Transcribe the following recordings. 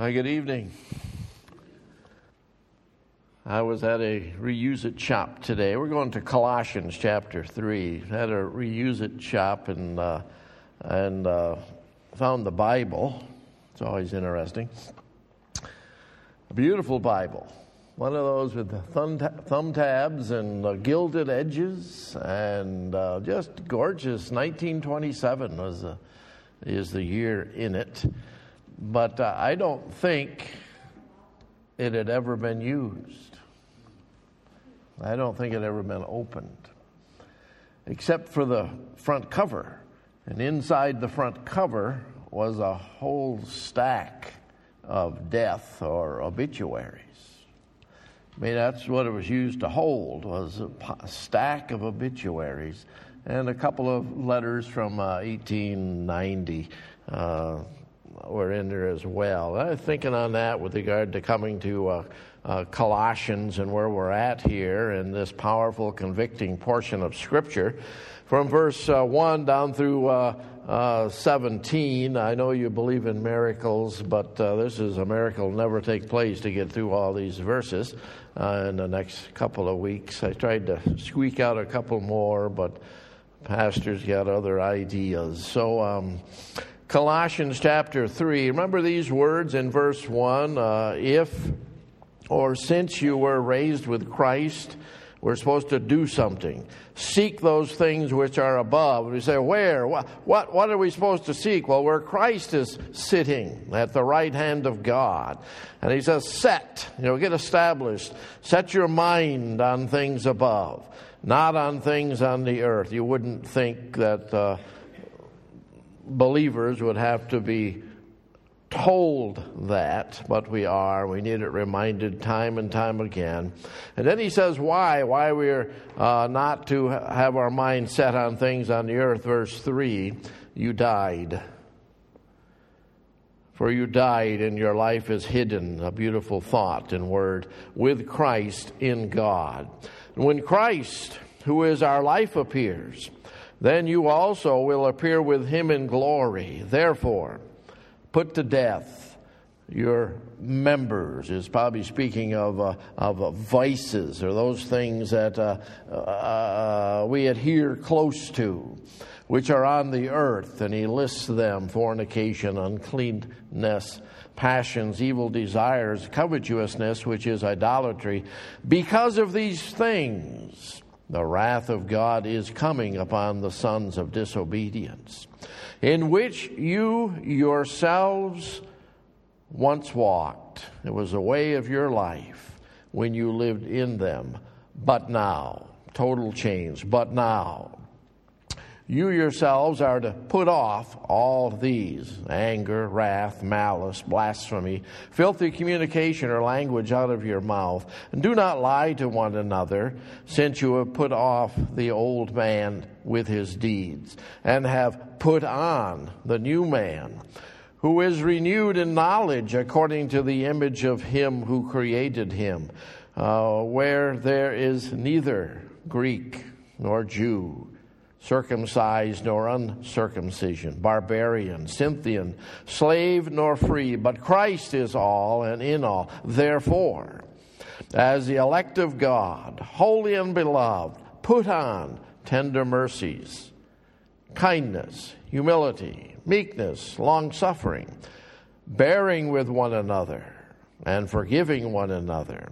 Hi, good evening. I was at a reuse it shop today. We're going to Colossians chapter 3. Had a reuse it shop and, uh, and uh, found the Bible. It's always interesting. A beautiful Bible. One of those with the thumb, thumb tabs and gilded edges, and uh, just gorgeous. 1927 was is the year in it. But uh, I don't think it had ever been used. I don't think it had ever been opened, except for the front cover. And inside the front cover was a whole stack of death or obituaries. I mean, that's what it was used to hold was a stack of obituaries and a couple of letters from uh, 1890 uh, were in there as well. I was thinking on that with regard to coming to uh, uh, Colossians and where we're at here in this powerful, convicting portion of Scripture. From verse uh, 1 down through uh, uh, 17, I know you believe in miracles, but this is a miracle never take place to get through all these verses in the next couple of weeks. I tried to squeak out a couple more, but pastors got other ideas. So, um, Colossians chapter 3. Remember these words in verse 1 uh, if or since you were raised with Christ, we're supposed to do something. Seek those things which are above. We say, where? What, what, are we supposed to seek? Well, where Christ is sitting at the right hand of God. And he says, set, you know, get established. Set your mind on things above, not on things on the earth. You wouldn't think that. Uh, believers would have to be told that, but we are. We need it reminded time and time again. And then he says why, why we're uh, not to have our mind set on things on the earth. Verse 3 You died. For you died, and your life is hidden, a beautiful thought and word, with Christ in God. When Christ, who is our life, appears, then you also will appear with him in glory. Therefore, put to death your members is probably speaking of, uh, of uh, vices or those things that uh, uh, we adhere close to, which are on the earth. And he lists them fornication, uncleanness, passions, evil desires, covetousness, which is idolatry. Because of these things, the wrath of God is coming upon the sons of disobedience, in which you yourselves once walked. It was a way of your life when you lived in them. But now, total change, but now, you yourselves are to put off all these anger, wrath, malice, blasphemy, filthy communication or language out of your mouth. And do not lie to one another, since you have put off the old man with his deeds, and have put on the new man, who is renewed in knowledge according to the image of him who created him, uh, where there is neither Greek nor Jew circumcised nor uncircumcision, barbarian, Scythian, slave nor free, but Christ is all and in all. Therefore, as the elect of God, holy and beloved, put on tender mercies, kindness, humility, meekness, long suffering, bearing with one another and forgiving one another.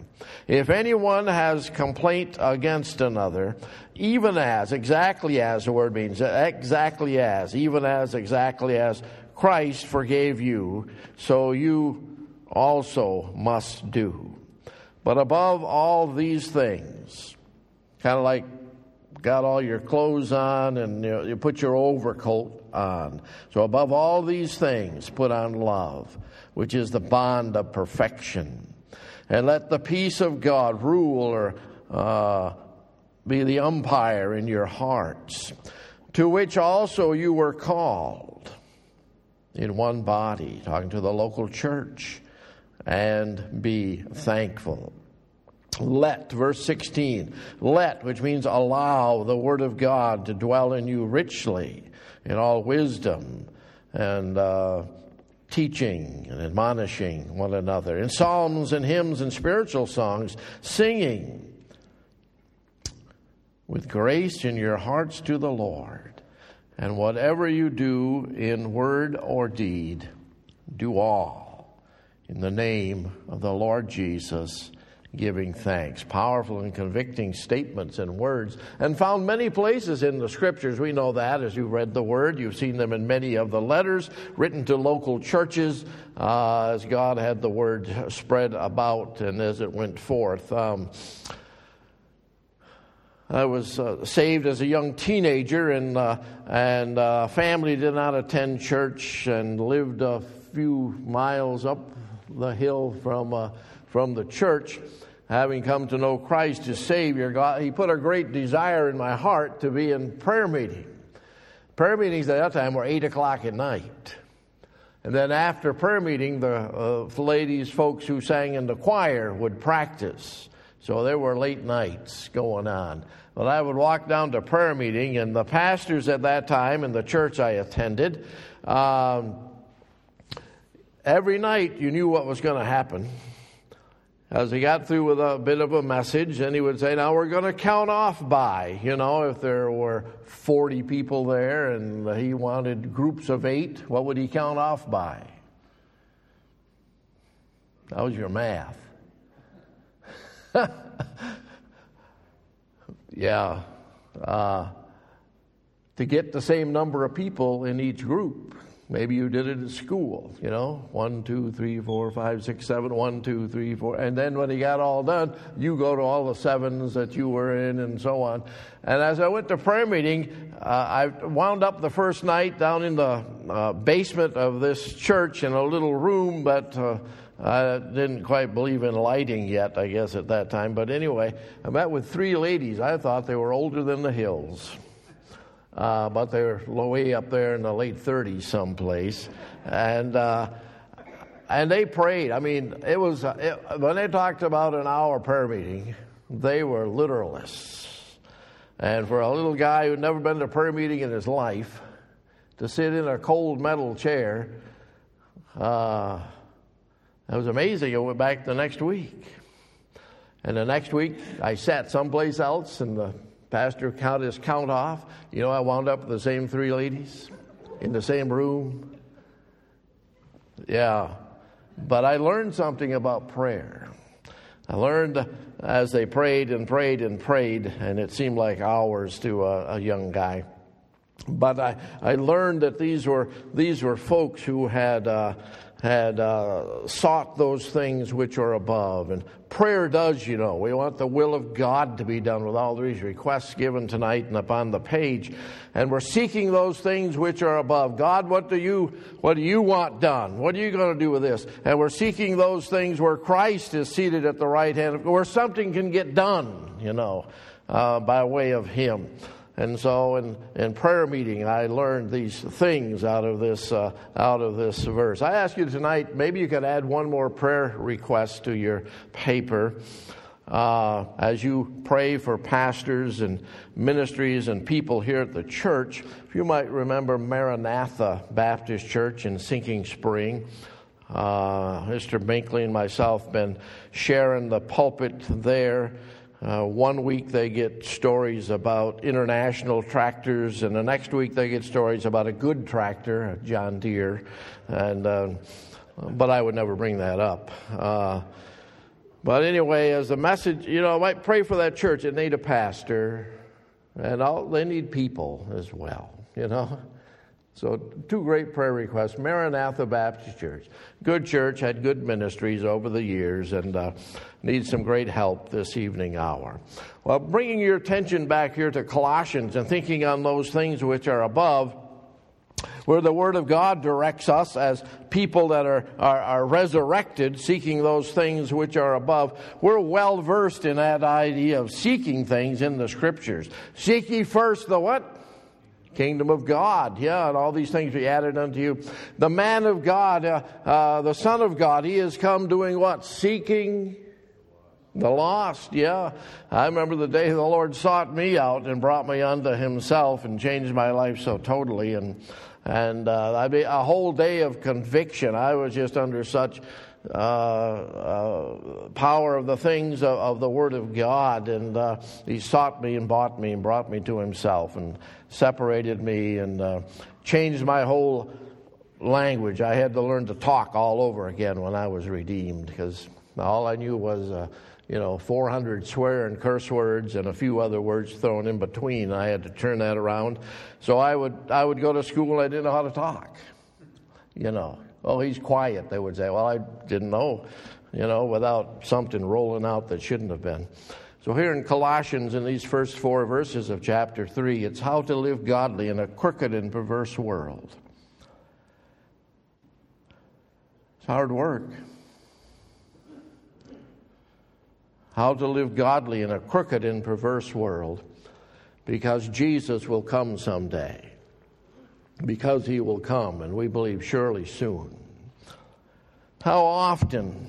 If anyone has complaint against another, even as, exactly as the word means, exactly as, even as, exactly as Christ forgave you, so you also must do. But above all these things, kind of like got all your clothes on and you, know, you put your overcoat on. So above all these things, put on love which is the bond of perfection. And let the peace of God rule or uh, be the umpire in your hearts, to which also you were called in one body, talking to the local church, and be thankful. Let, verse 16, let, which means allow the Word of God to dwell in you richly in all wisdom and uh, teaching and admonishing one another, in psalms and hymns and spiritual songs, singing with grace in your hearts to the Lord. And whatever you do in word or deed, do all in the name of the Lord Jesus giving thanks. Powerful and convicting statements and words, and found many places in the scriptures. We know that as you've read the word. You've seen them in many of the letters written to local churches uh, as God had the word spread about and as it went forth. Um, I was uh, saved as a young teenager, and uh, and uh, family did not attend church, and lived a few miles up the hill from uh, from the church having come to know Christ as Savior, God, He put a great desire in my heart to be in prayer meeting. Prayer meetings at that time were 8 o'clock at night. And then after prayer meeting, the uh, ladies, folks who sang in the choir would practice. So there were late nights going on. But I would walk down to prayer meeting, and the pastors at that time in the church I attended, um, every night you knew what was going to happen as he got through with a bit of a message, and he would say, Now we're going to count off by, you know, if there were 40 people there and he wanted groups of eight, what would he count off by? That was your math. yeah. Uh, to get the same number of people in each group. Maybe you did it at school, you know, one, two, three, four, five, six, seven, one, two, three, four. And then when he got all done, you go to all the sevens that you were in and so on. And as I went to prayer meeting, uh, I wound up the first night down in the uh, basement of this church in a little room, but uh, I didn't quite believe in lighting yet, I guess, at that time. But anyway, I met with three ladies. I thought they were older than the hills uh, but they're way up there in the late 30s someplace. And, uh, and they prayed. I mean, it was, uh, it, when they talked about an hour prayer meeting, they were literalists. And for a little guy who'd never been to a prayer meeting in his life, to sit in a cold metal chair, uh, that was amazing. I went back the next week. And the next week, I sat someplace else, and the Pastor count his count off. You know, I wound up with the same three ladies in the same room. Yeah. But I learned something about prayer. I learned as they prayed and prayed and prayed, and it seemed like hours to a, a young guy. But I, I learned that these were, these were folks who had, uh, had uh, sought those things which are above. And prayer does, you know. We want the will of God to be done with all these requests given tonight and upon the page. And we're seeking those things which are above. God, what do you, what do you want done? What are you going to do with this? And we're seeking those things where Christ is seated at the right hand, where something can get done, you know, uh, by way of Him. And so in, in prayer meeting, I learned these things out of this, uh, out of this verse. I ask you tonight, maybe you could add one more prayer request to your paper. Uh, as you pray for pastors and ministries and people here at the church, if you might remember Maranatha Baptist Church in Sinking Spring. Uh, Mr. Binkley and myself been sharing the pulpit there uh, one week they get stories about international tractors, and the next week they get stories about a good tractor, a John Deere. And uh, but I would never bring that up. Uh, but anyway, as a message, you know, I might pray for that church. It need a pastor, and all, they need people as well. You know. So, two great prayer requests Maranatha Baptist Church. Good church, had good ministries over the years, and uh, needs some great help this evening hour. Well, bringing your attention back here to Colossians and thinking on those things which are above, where the Word of God directs us as people that are, are, are resurrected, seeking those things which are above, we're well versed in that idea of seeking things in the Scriptures. Seek ye first the what? Kingdom of God. Yeah, and all these things be added unto you. The man of God, uh, uh, the Son of God, he has come doing what? Seeking the lost. Yeah. I remember the day the Lord sought me out and brought me unto himself and changed my life so totally. And And uh, I mean, a whole day of conviction. I was just under such uh, uh, power of the things of, of, the Word of God. And uh, He sought me and bought me and brought me to Himself and separated me and uh, changed my whole language. I had to learn to talk all over again when I was redeemed because all I knew was, uh, you know, 400 swear and curse words and a few other words thrown in between. I had to turn that around. So I would, I would go to school and I didn't know how to talk, you know. Oh, he's quiet, they would say. Well, I didn't know, you know, without something rolling out that shouldn't have been. So, here in Colossians, in these first four verses of chapter 3, it's how to live godly in a crooked and perverse world. It's hard work. How to live godly in a crooked and perverse world because Jesus will come someday because he will come, and we believe surely soon. How often,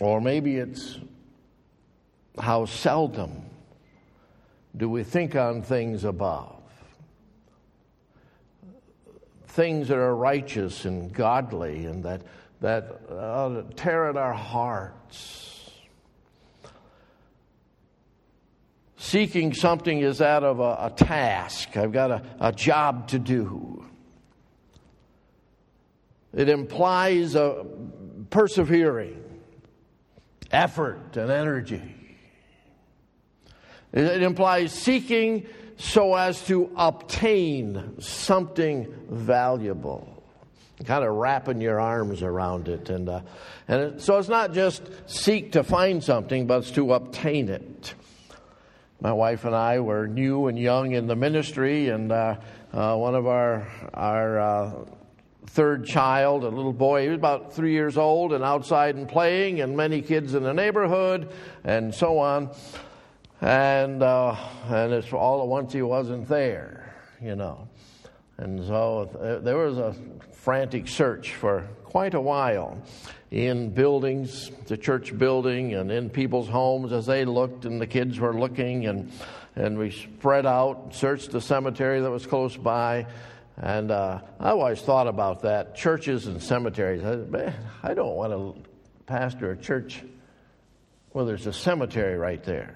or maybe it's how seldom, do we think on things above? Things that are righteous and godly and that, that uh, tear at our hearts Seeking something is out of a, a task. I've got a, a job to do. It implies a persevering, effort, and energy. It implies seeking so as to obtain something valuable. Kind of wrapping your arms around it. And, uh, and it, so it's not just seek to find something, but it's to obtain it. My wife and I were new and young in the ministry, and uh, uh, one of our our uh, third child, a little boy, he was about three years old, and outside and playing, and many kids in the neighborhood, and so on. And uh, and it's all at once he wasn't there, you know. And so there was a frantic search for quite a while in buildings, the church building, and in people's homes as they looked and the kids were looking, and, and we spread out, searched the cemetery that was close by. And uh, I always thought about that churches and cemeteries. I, I don't want to pastor a church where there's a cemetery right there.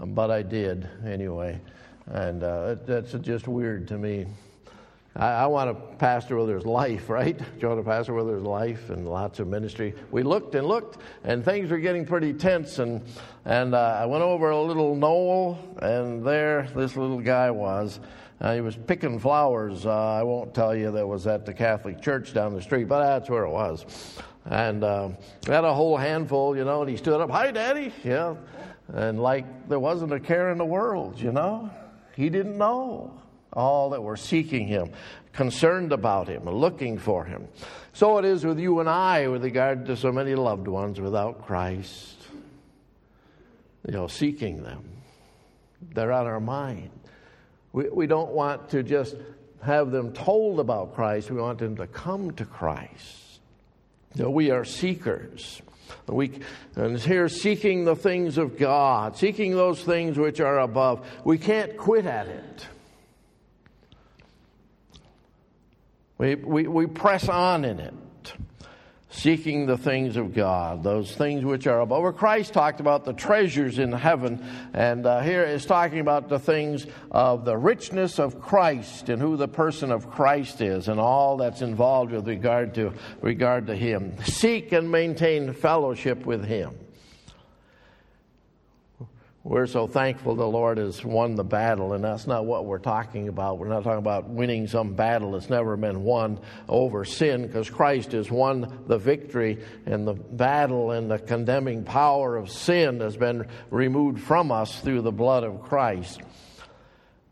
But I did anyway. And uh, that's just weird to me. I, I want a pastor where there's life, right? You want a pastor where there's life and lots of ministry. We looked and looked, and things were getting pretty tense. And and uh, I went over a little knoll, and there this little guy was. Uh, he was picking flowers. Uh, I won't tell you that was at the Catholic church down the street, but that's where it was. And uh, had a whole handful, you know. And he stood up, "Hi, Daddy," yeah, and like there wasn't a care in the world, you know. He didn't know all that were seeking him, concerned about him, looking for him. So it is with you and I with regard to so many loved ones without Christ. You know, seeking them. They're on our mind. We, we don't want to just have them told about Christ, we want them to come to Christ. You know, we are seekers. We, and here, seeking the things of God, seeking those things which are above. We can't quit at it. We, we, we press on in it, seeking the things of God, those things which are above. Where Christ talked about the treasures in heaven, and uh, here is talking about the things of the richness of Christ and who the person of Christ is, and all that's involved with regard to regard to Him. Seek and maintain fellowship with Him. We're so thankful the Lord has won the battle, and that's not what we're talking about. We're not talking about winning some battle that's never been won over sin, because Christ has won the victory, and the battle and the condemning power of sin has been removed from us through the blood of Christ.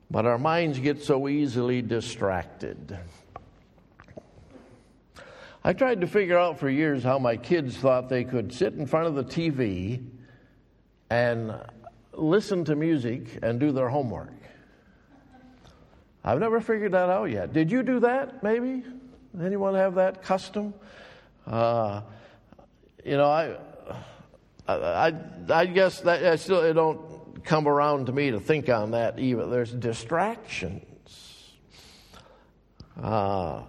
But our minds get so easily distracted. I tried to figure out for years how my kids thought they could sit in front of the TV and listen to music and do their homework. I've never figured that out yet. Did you do that, maybe? Anyone have that custom? Uh, you know, I, I, I guess that I still it don't come around to me to think on that even. There's distractions. Uh,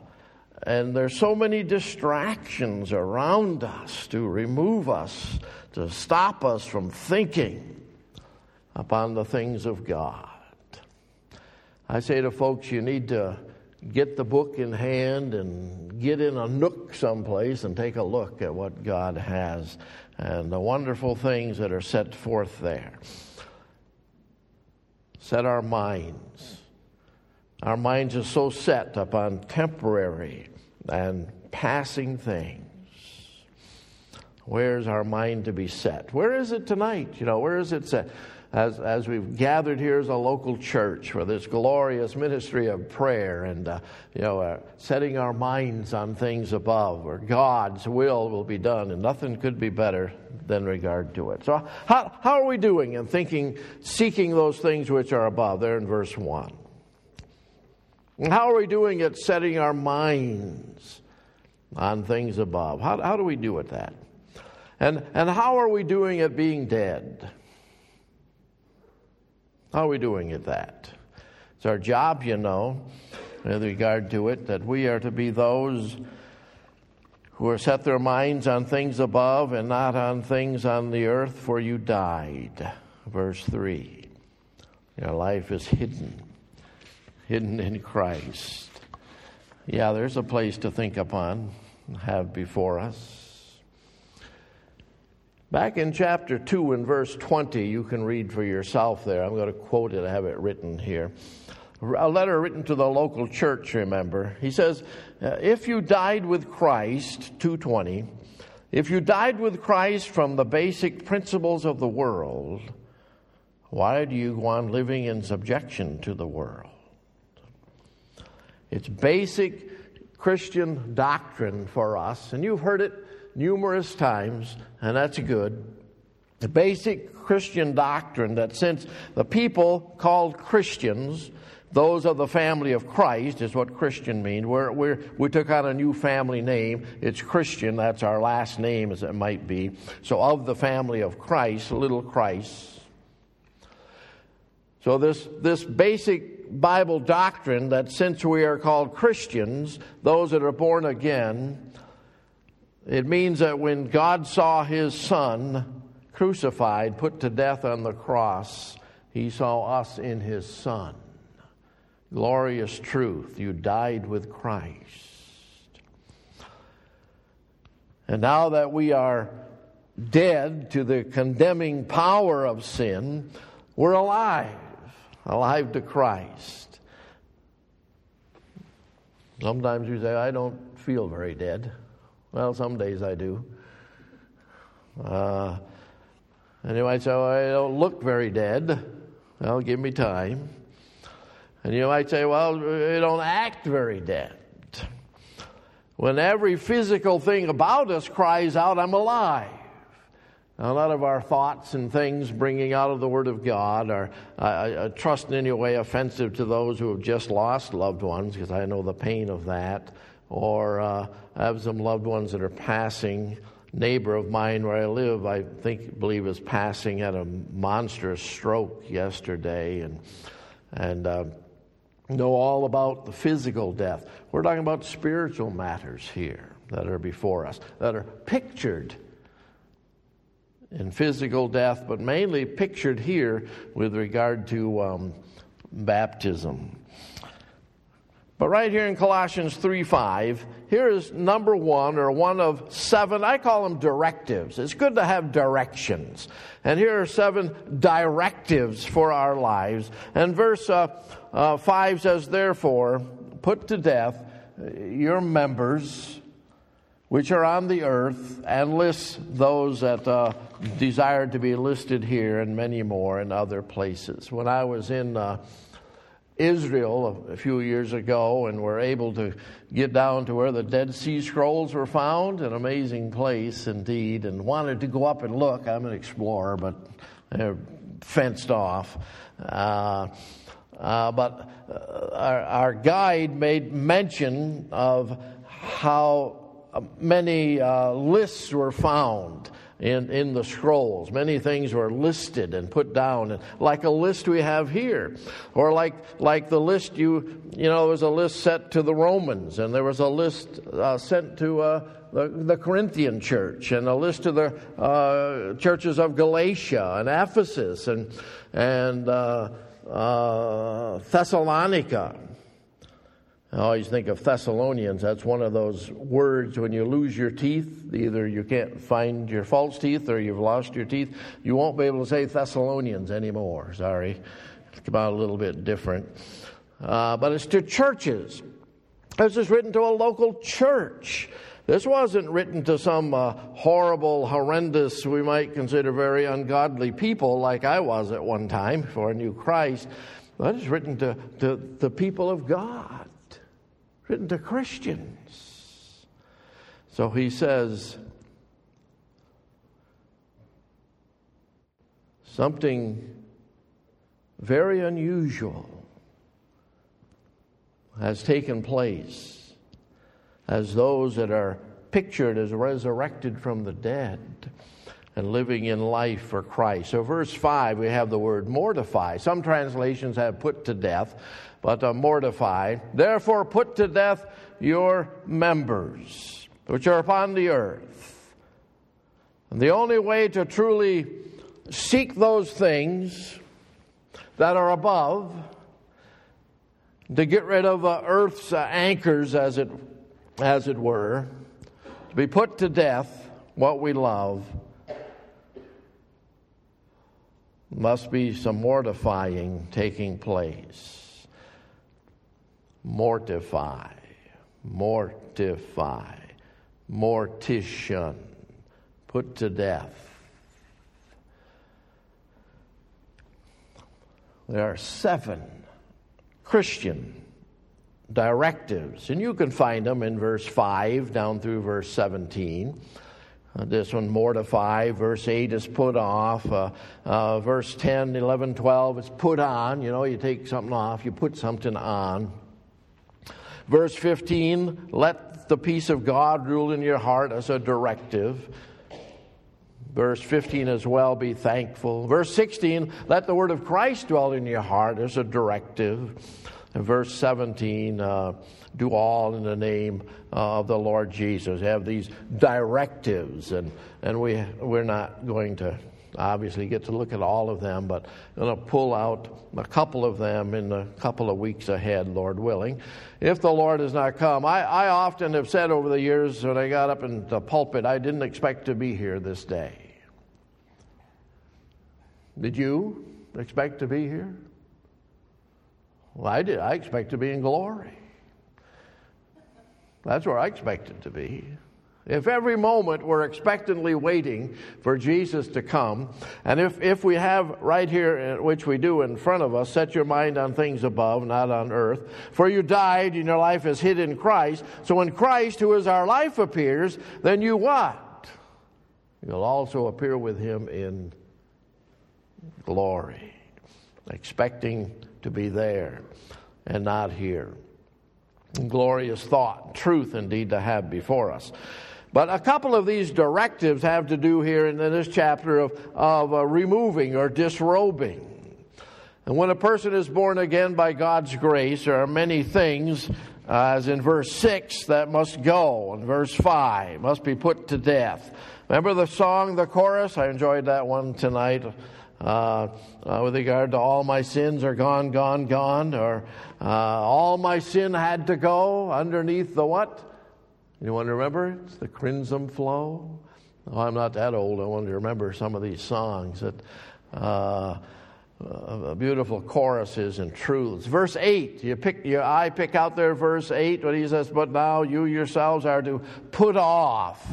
and there's so many distractions around us to remove us, to stop us from thinking upon the things of God. I say to folks, you need to get the book in hand and get in a nook someplace and take a look at what God has and the wonderful things that are set forth there. Set our minds. Our minds are so set upon temporary and passing things. Where's our mind to be set? Where is it tonight? You know, where is it set? As, as we've gathered here as a local church for this glorious ministry of prayer and, uh, you know, uh, setting our minds on things above where God's will will be done and nothing could be better than regard to it. So, how, how are we doing in thinking, seeking those things which are above? There in verse 1. And how are we doing at setting our minds on things above? How, how do we do at that? And, and how are we doing at being dead? How are we doing at that? It's our job, you know, with regard to it, that we are to be those who are set their minds on things above and not on things on the earth, for you died. Verse 3. Your life is hidden, hidden in Christ. Yeah, there's a place to think upon, have before us. Back in chapter 2 and verse 20, you can read for yourself there. I'm going to quote it, I have it written here. A letter written to the local church, remember. He says, uh, If you died with Christ, 220, if you died with Christ from the basic principles of the world, why do you go on living in subjection to the world? It's basic Christian doctrine for us, and you've heard it numerous times, and that's good. The basic Christian doctrine that since the people called Christians, those of the family of Christ is what Christian means. We're, we're, we took on a new family name. It's Christian. That's our last name, as it might be. So, of the family of Christ, little Christ. So, this, this basic Bible doctrine that since we are called Christians, those that are born again, it means that when God saw his son crucified, put to death on the cross, he saw us in his son. Glorious truth. You died with Christ. And now that we are dead to the condemning power of sin, we're alive, alive to Christ. Sometimes you say, I don't feel very dead. Well, some days I do. Uh, and you might say, well, I don't look very dead. Well, give me time. And you might say, well, you don't act very dead. When every physical thing about us cries out, I'm alive. A lot of our thoughts and things bringing out of the Word of God are, I, I trust, in any way offensive to those who have just lost loved ones, because I know the pain of that or uh, I have some loved ones that are passing. Neighbor of mine where I live, I think, believe is passing, had a monstrous stroke yesterday, and and uh, know all about the physical death. We're talking about spiritual matters here that are before us, that are pictured in physical death, but mainly pictured here with regard to um, baptism. But right here in Colossians 3 5, here is number one, or one of seven, I call them directives. It's good to have directions. And here are seven directives for our lives. And verse uh, uh, 5 says, Therefore, put to death your members which are on the earth, and lists those that uh, desire to be listed here and many more in other places. When I was in uh, Israel a few years ago and were able to get down to where the Dead Sea Scrolls were found, an amazing place indeed, and wanted to go up and look. I'm an explorer, but they're fenced off. Uh, uh, but uh, our, our, guide made mention of how many uh, lists were found in, in the scrolls. Many things were listed and put down, like a list we have here, or like like the list you you know there was a list set to the Romans, and there was a list uh, sent to. Uh, the, the, Corinthian church and a list of the uh, churches of Galatia and Ephesus and, and uh, uh, Thessalonica. I always think of Thessalonians. That's one of those words when you lose your teeth, either you can't find your false teeth or you've lost your teeth, you won't be able to say Thessalonians anymore. Sorry. It's about a little bit different. Uh, but it's to churches. This is written to a local church. This wasn't written to some uh, horrible, horrendous, we might consider very ungodly people like I was at one time before I knew Christ. But it's written to, to the people of God written to Christians. So he says, something very unusual has taken place as those that are pictured as resurrected from the dead and living in life for Christ. So, verse 5, we have the word mortify. Some translations have put to death but uh, mortify. Therefore, put to death your members, which are upon the earth. And the only way to truly seek those things that are above, to get rid of uh, earth's uh, anchors, as it, as it were, to be put to death what we love, must be some mortifying taking place mortify, mortify, mortician, put to death. There are seven Christian directives, and you can find them in verse 5 down through verse 17. Uh, this one, mortify. Verse 8 is put off. Uh, uh, verse 10, 11, 12 is put on. You know, you take something off, you put something on. Verse 15, let the peace of God rule in your heart as a directive. Verse 15 as well, be thankful. Verse 16, let the word of Christ dwell in your heart as a directive. And verse 17, uh, do all in the name of the Lord Jesus. Have these directives, and, and we, we're not going to obviously get to look at all of them, but I'm going to pull out a couple of them in a couple of weeks ahead, Lord willing. If the Lord has not come, I, I often have said over the years when I got up in the pulpit, I didn't expect to be here this day. Did you expect to be here? Well, I did. I expect to be in glory. That's where I expected to be. If every moment we're expectantly waiting for Jesus to come, and if, if we have right here, uh, which we do in front of us, set your mind on things above, not on earth, for you died and your life is hid in Christ. So when Christ, who is our life, appears, then you what? You'll also appear with him in glory, expecting to be there and not here. Glorious thought, truth indeed to have before us. But a couple of these directives have to do here in this chapter of, of uh, removing or disrobing. And when a person is born again by God's grace, there are many things, uh, as in verse 6, that must go, and verse 5 must be put to death. Remember the song, the chorus? I enjoyed that one tonight. Uh, uh, with regard to all my sins are gone, gone, gone, or uh, all my sin had to go underneath the what? Anyone remember? It's the Crimson Flow. Oh, I'm not that old. I want to remember some of these songs that uh, uh, beautiful choruses and truths. Verse eight, you pick your eye pick out there. Verse eight, what he says, but now you yourselves are to put off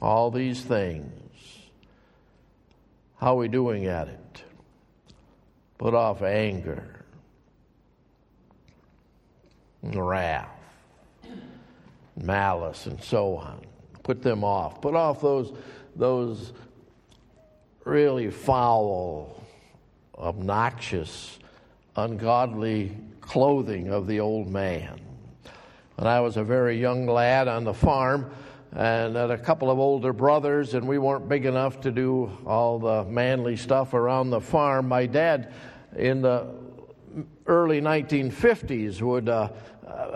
all these things. How are we doing at it? Put off anger, wrath malice, and so on. Put them off. Put off those, those really foul, obnoxious, ungodly clothing of the old man. When I was a very young lad on the farm, and had a couple of older brothers, and we weren't big enough to do all the manly stuff around the farm. My dad, in the early 1950s, would uh,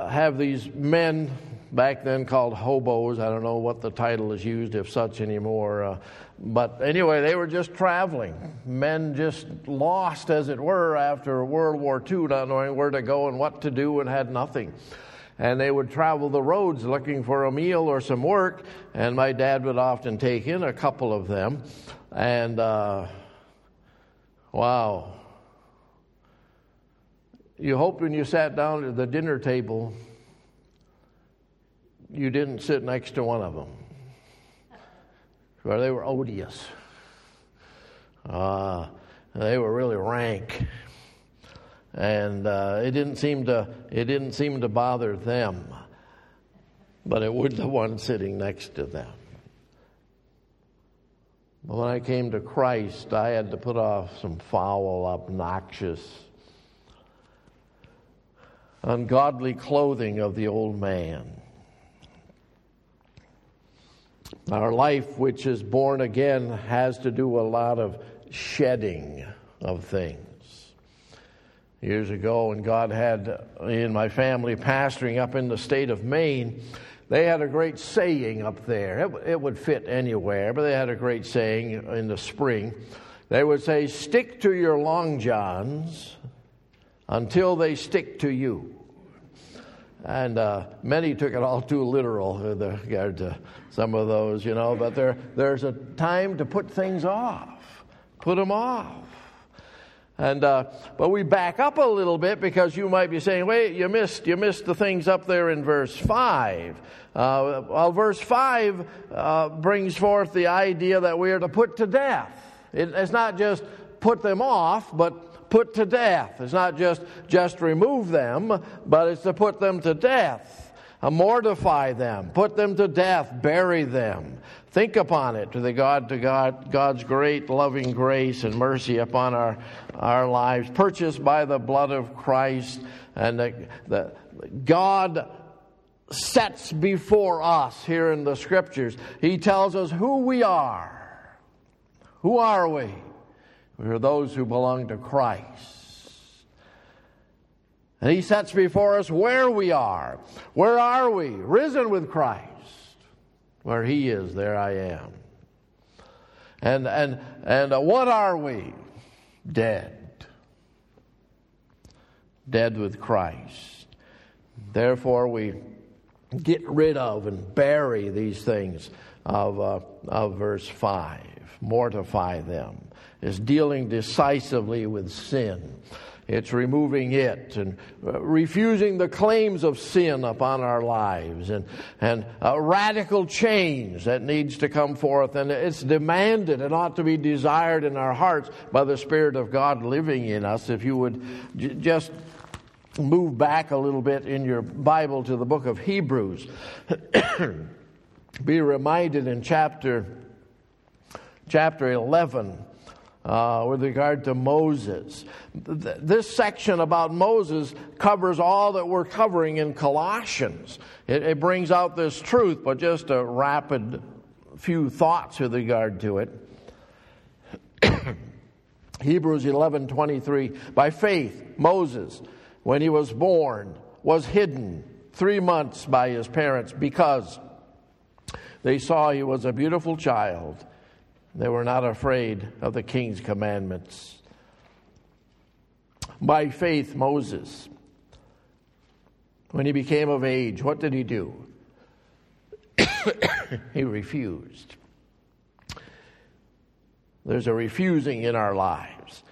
have these men back then called hobos. I don't know what the title is used, if such anymore. Uh, but anyway, they were just traveling. Men just lost, as it were, after World War II, not knowing where to go and what to do, and had nothing. And they would travel the roads looking for a meal or some work, and my dad would often take in a couple of them. And uh, wow. You hoped when you sat down at the dinner table you didn't sit next to one of them, where they were odious. Uh, they were really rank, and uh, it didn't seem to it didn't seem to bother them, but it would the one sitting next to them. But when I came to Christ, I had to put off some foul, obnoxious, ungodly clothing of the old man our life, which is born again, has to do a lot of shedding of things. Years ago, when God had in my family pastoring up in the state of Maine, they had a great saying up there. It, it would fit anywhere, but they had a great saying in the spring. They would say, Stick to your long johns until they stick to you. And uh, many took it all too literal with regard to some of those, you know, but there, there's a time to put things off, put them off. And uh, but we back up a little bit because you might be saying, "Wait, you missed you missed the things up there in verse five. Uh, well, verse five uh, brings forth the idea that we are to put to death. It, it's not just put them off, but put to death. It's not just just remove them, but it's to put them to death, uh, mortify them, put them to death, bury them. Think upon it to the God to God God's great loving grace and mercy upon our our lives, purchased by the blood of Christ, and the, the God sets before us here in the scriptures. He tells us who we are. Who are we? We are those who belong to Christ. And He sets before us where we are. Where are we? Risen with Christ. Where He is, there I am. And, and, and what are we? Dead. Dead with Christ. Therefore, we get rid of and bury these things of, uh, of verse 5, mortify them is dealing decisively with sin. It's removing it and uh, refusing the claims of sin upon our lives and, and a radical change that needs to come forth. And it's demanded and ought to be desired in our hearts by the Spirit of God living in us. If you would j- just move back a little bit in your Bible to the book of Hebrews, be reminded in chapter, chapter 11 uh, with regard to Moses. This section about Moses covers all that we're covering in Colossians. It, it brings out this truth, but just a rapid few thoughts with regard to it. Hebrews 11:23 By faith Moses when he was born was hidden 3 months by his parents because they saw he was a beautiful child they were not afraid of the king's commandments. By faith, Moses, when he became of age, what did he do? he refused. There's a refusing in our lives.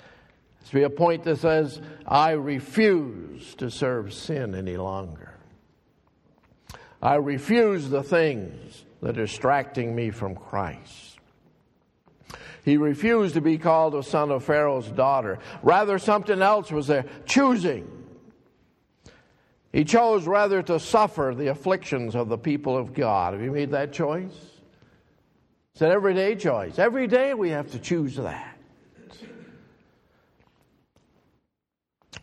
There's be a point that says, I refuse to serve sin any longer. I refuse the things that are distracting me from Christ. He refused to be called a son of Pharaoh's daughter. Rather, something else was there choosing. He chose rather to suffer the afflictions of the people of God. Have you made that choice? It's an everyday choice. Every day we have to choose that.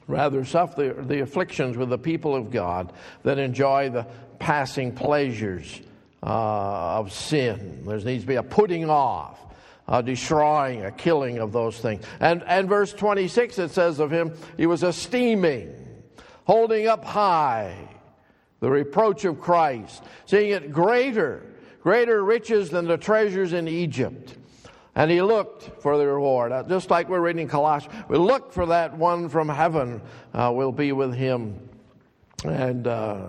Rather, suffer the, the afflictions with the people of God than enjoy the passing pleasures uh, of sin. There needs to be a putting off, a destroying, a killing of those things. And, and verse 26, it says of him, he was esteeming, holding up high the reproach of Christ, seeing it greater, greater riches than the treasures in Egypt. And he looked for the reward. Uh, just like we're reading Colossians, we look for that one from heaven uh, will be with him. And uh,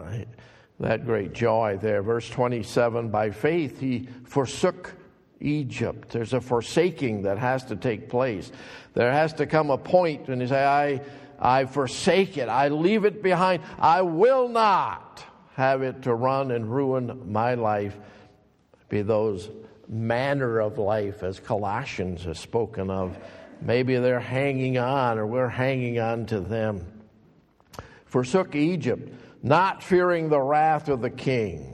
that great joy there. Verse 27 By faith he forsook Egypt. There's a forsaking that has to take place. There has to come a point when you say, I, I forsake it, I leave it behind, I will not have it to run and ruin my life. Be those manner of life as Colossians has spoken of. Maybe they're hanging on or we're hanging on to them. Forsook Egypt not fearing the wrath of the king.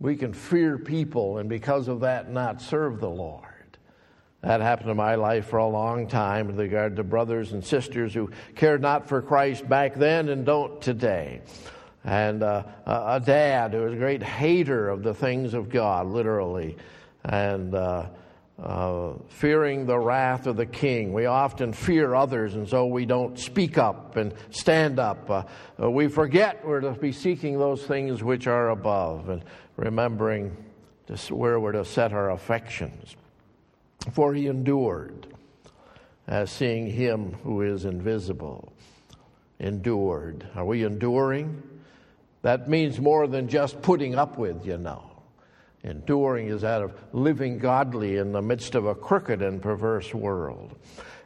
We can fear people and because of that not serve the Lord. That happened in my life for a long time with regard to brothers and sisters who cared not for Christ back then and don't today. And uh, a dad who was a great hater of the things of God, literally. And uh, uh, fearing the wrath of the king. We often fear others, and so we don't speak up and stand up. Uh, uh, we forget we're to be seeking those things which are above and remembering where we're to set our affections. For he endured as seeing him who is invisible. Endured. Are we enduring? That means more than just putting up with, you know. Enduring is that of living godly in the midst of a crooked and perverse world.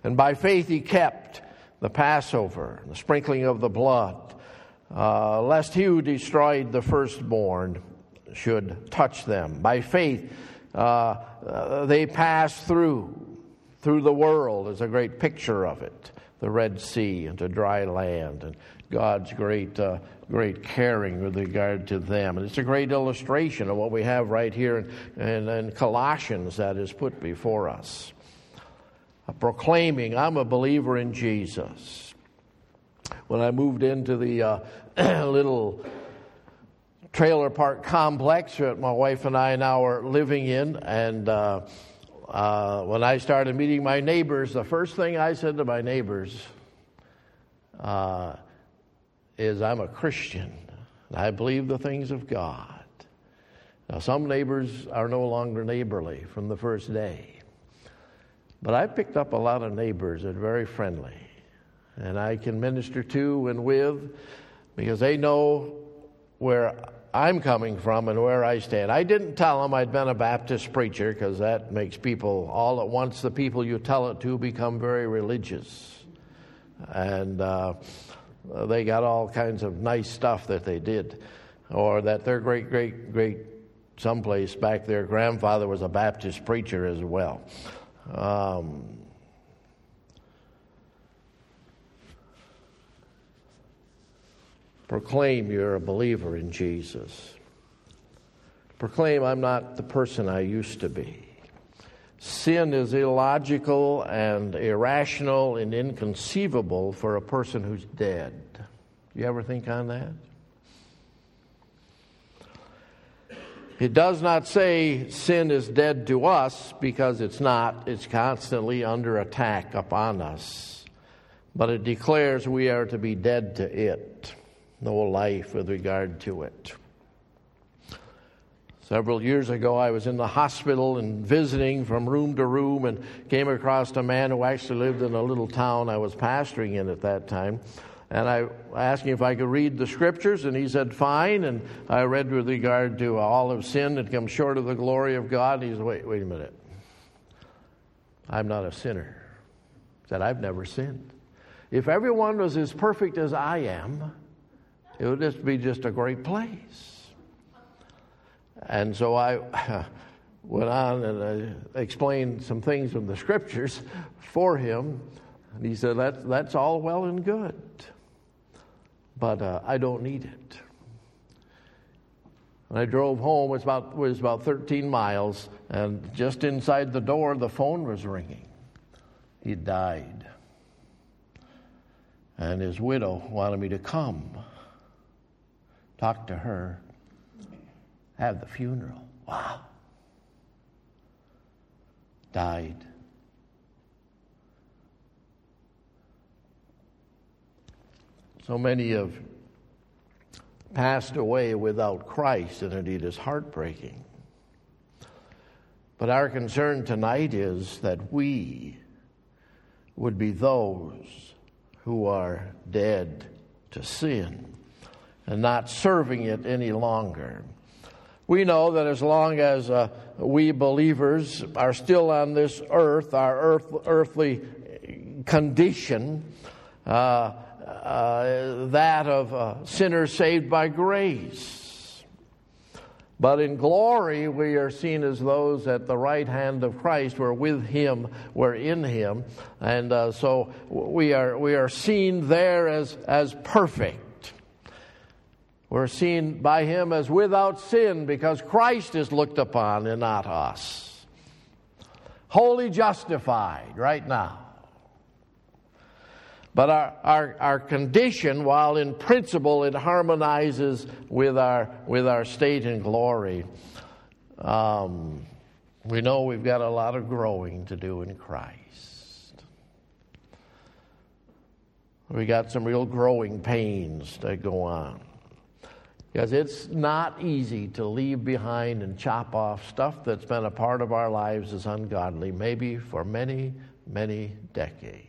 And by faith he kept the Passover, the sprinkling of the blood, uh, lest he who destroyed the firstborn should touch them. By faith uh, uh, they passed through, through the world is a great picture of it, the Red Sea and into dry land, and God's great uh, great caring with regard to them. And it's a great illustration of what we have right here in, in, in Colossians that is put before us. Proclaiming, I'm a believer in Jesus. When I moved into the uh, little trailer park complex that my wife and I now are living in, and uh, when I started meeting my neighbors, the first thing I said to my neighbors, uh, is I'm a Christian. And I believe the things of God. Now, some neighbors are no longer neighborly from the first day. But I've picked up a lot of neighbors that are very friendly. And I can minister to and with because they know where I'm coming from and where I stand. I didn't tell them I'd been a Baptist preacher because that makes people, all at once, the people you tell it to become very religious. And uh, they got all kinds of nice stuff that they did, or that their great, great, great, someplace back their grandfather was a Baptist preacher as well. Um, proclaim you're a believer in Jesus. Proclaim I'm not the person I used to be. Sin is illogical and irrational and inconceivable for a person who's dead. Do you ever think on that? It does not say sin is dead to us because it's not. It's constantly under attack upon us. But it declares we are to be dead to it, no life with regard to it. Several years ago, I was in the hospital and visiting from room to room and came across a man who actually lived in a little town I was pastoring in at that time. And I asked him if I could read the scriptures, and he said, fine. And I read with regard to all of sin that comes short of the glory of God. And he said, wait, wait a minute. I'm not a sinner. He said, I've never sinned. If everyone was as perfect as I am, it would just be just a great place. And so I went on and I explained some things from the scriptures for him. And he said, That's, that's all well and good, but uh, I don't need it. And I drove home, was about, it was about 13 miles, and just inside the door, the phone was ringing. He died. And his widow wanted me to come, talk to her have the funeral. Wow. Died. So many have passed away without Christ, and indeed is heartbreaking. But our concern tonight is that we would be those who are dead to sin and not serving it any longer. We know that as long as uh, we believers are still on this earth, our earth, earthly condition, uh, uh, that of uh, sinners saved by grace. But in glory, we are seen as those at the right hand of Christ. We're with Him, we're in Him. And uh, so we are, we are seen there as, as perfect. We're seen by Him as without sin because Christ is looked upon and not us. Wholly justified right now. But our, our, our condition, while in principle it harmonizes with our, with our state and glory, um, we know we've got a lot of growing to do in Christ. We got some real growing pains that go on. Because it's not easy to leave behind and chop off stuff that's been a part of our lives as ungodly, maybe for many, many decades.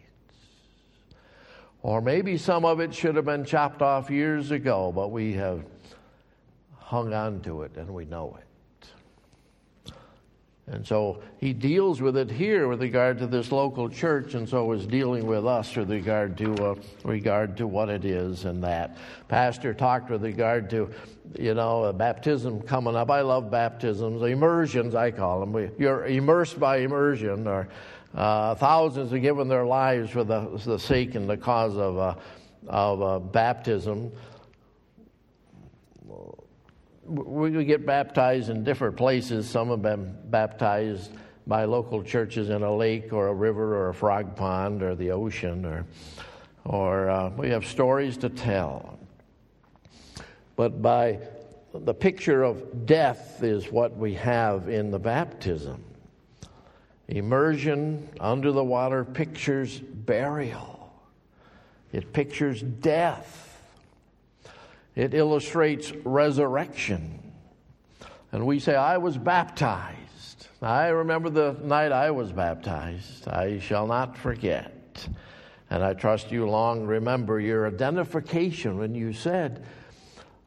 Or maybe some of it should have been chopped off years ago, but we have hung on to it and we know it. And so he deals with it here with regard to this local church, and so is dealing with us with regard to uh, regard to what it is and that. Pastor talked with regard to, you know, baptism coming up. I love baptisms, immersions I call them. You're immersed by immersion, or uh, thousands have given their lives for the, the sake and the cause of, uh, of uh, baptism. We get baptized in different places. Some have been baptized by local churches in a lake or a river or a frog pond or the ocean, or, or uh, we have stories to tell. But by the picture of death is what we have in the baptism. Immersion under the water pictures burial, it pictures death, it illustrates resurrection. And we say, I was baptized. I remember the night I was baptized. I shall not forget. And I trust you long remember your identification when you said,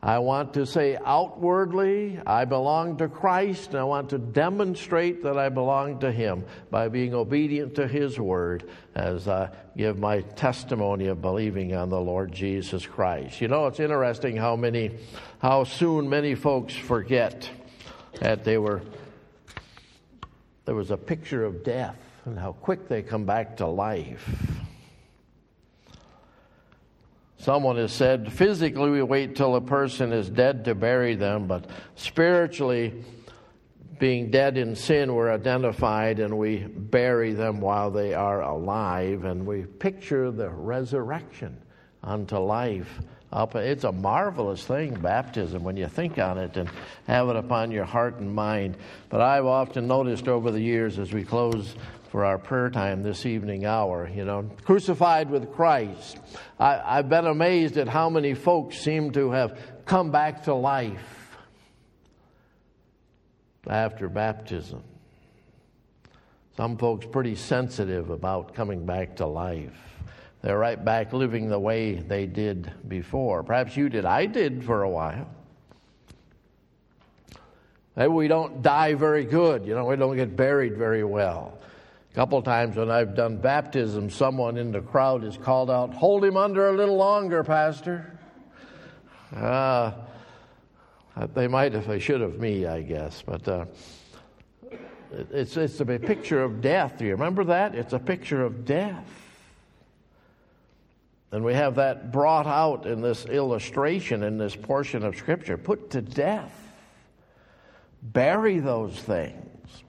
I want to say outwardly, I belong to Christ, and I want to demonstrate that I belong to Him by being obedient to His word as I give my testimony of believing on the Lord Jesus Christ. You know, it's interesting how many, how soon many folks forget that they were, there was a picture of death and how quick they come back to life. Someone has said, physically, we wait till a person is dead to bury them, but spiritually, being dead in sin, we're identified and we bury them while they are alive, and we picture the resurrection unto life. Uh, Up, it's a marvelous thing, baptism, when you think on it and have it upon your heart and mind. But I've often noticed over the years as we close for our prayer time this evening hour. You know, crucified with Christ. I, have been amazed at how many folks seem to have come back to life after baptism. Some folks pretty sensitive about coming back to life. They're right back living the way they did before. Perhaps you did. I did for a while. Maybe we don't die very good. You know, we don't get buried very well A couple times when I've done baptism, someone in the crowd has called out, Hold him under a little longer, Pastor. Uh, they might if they should have me, I guess. But uh, it's, it's a picture of death. Do you remember that? It's a picture of death. And we have that brought out in this illustration, in this portion of Scripture. Put to death. Bury those things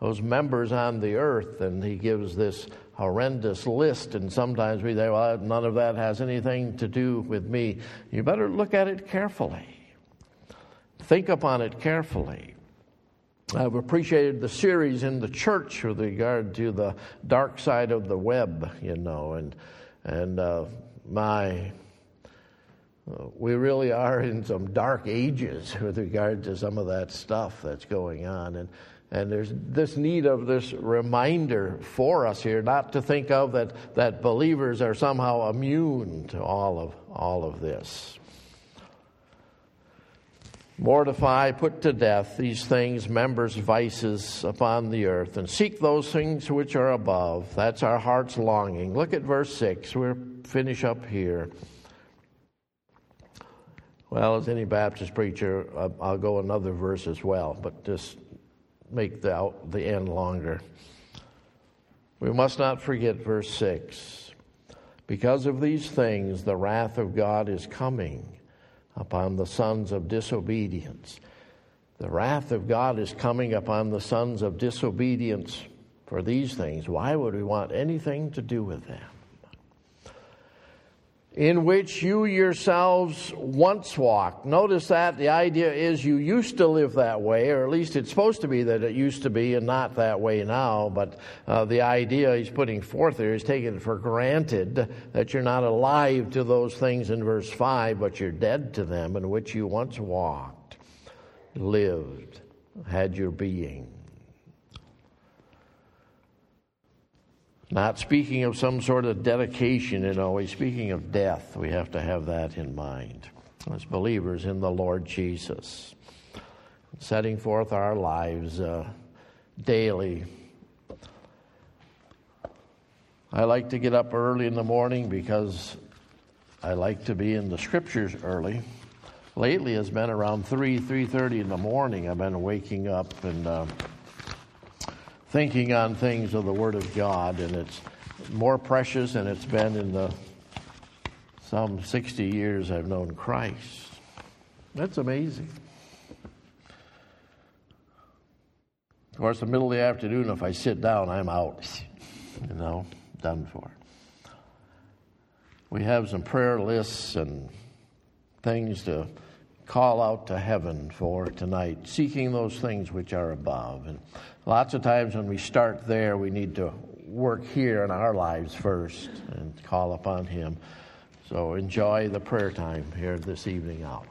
those members on the earth, and he gives this horrendous list. And sometimes we say, well, none of that has anything to do with me. You better look at it carefully. think upon it carefully. I've appreciated the series in the church with regard to the dark side of the web, you know, and and uh, my uh, we really are in some dark ages with regard to some of that stuff that's going on, and and there's this need of this reminder for us here, not to think of that that believers are somehow immune to all of all of this. Mortify, put to death these things, members, vices upon the earth, and seek those things which are above. That's our heart's longing. Look at verse 6. We'll finish up here. Well, as any Baptist preacher, uh, I'll go another verse as well, but just make the, the end longer. We must not forget verse 6. Because of these things, the wrath of God is coming upon the sons of disobedience. The wrath of God is coming upon the sons of disobedience for these things. Why would we want anything to do with them? In which you yourselves once walked. Notice that the idea is you used to live that way, or at least it's supposed to be that it used to be and not that way now. But uh, the idea he's putting forth there is taking it for granted that you're not alive to those things in verse 5, but you're dead to them in which you once walked, lived, had your being. Not speaking of some sort of dedication, you know, he's speaking of death. We have to have that in mind as believers in the Lord Jesus. Setting forth our lives uh, daily. I like to get up early in the morning because I like to be in the scriptures early. Lately, it's been around three, three thirty in the morning. I've been waking up and. Uh, thinking on things of the Word of God, and it's more precious than it's been in the some 60 years I've known Christ. That's amazing. Of course, the middle of the afternoon, if I sit down, I'm out. You know, done for. We have some prayer lists and things to call out to heaven for tonight, seeking those things which are above. And lots of times when we start there, we need to work here in our lives first and call upon Him. So enjoy the prayer time here this evening hour.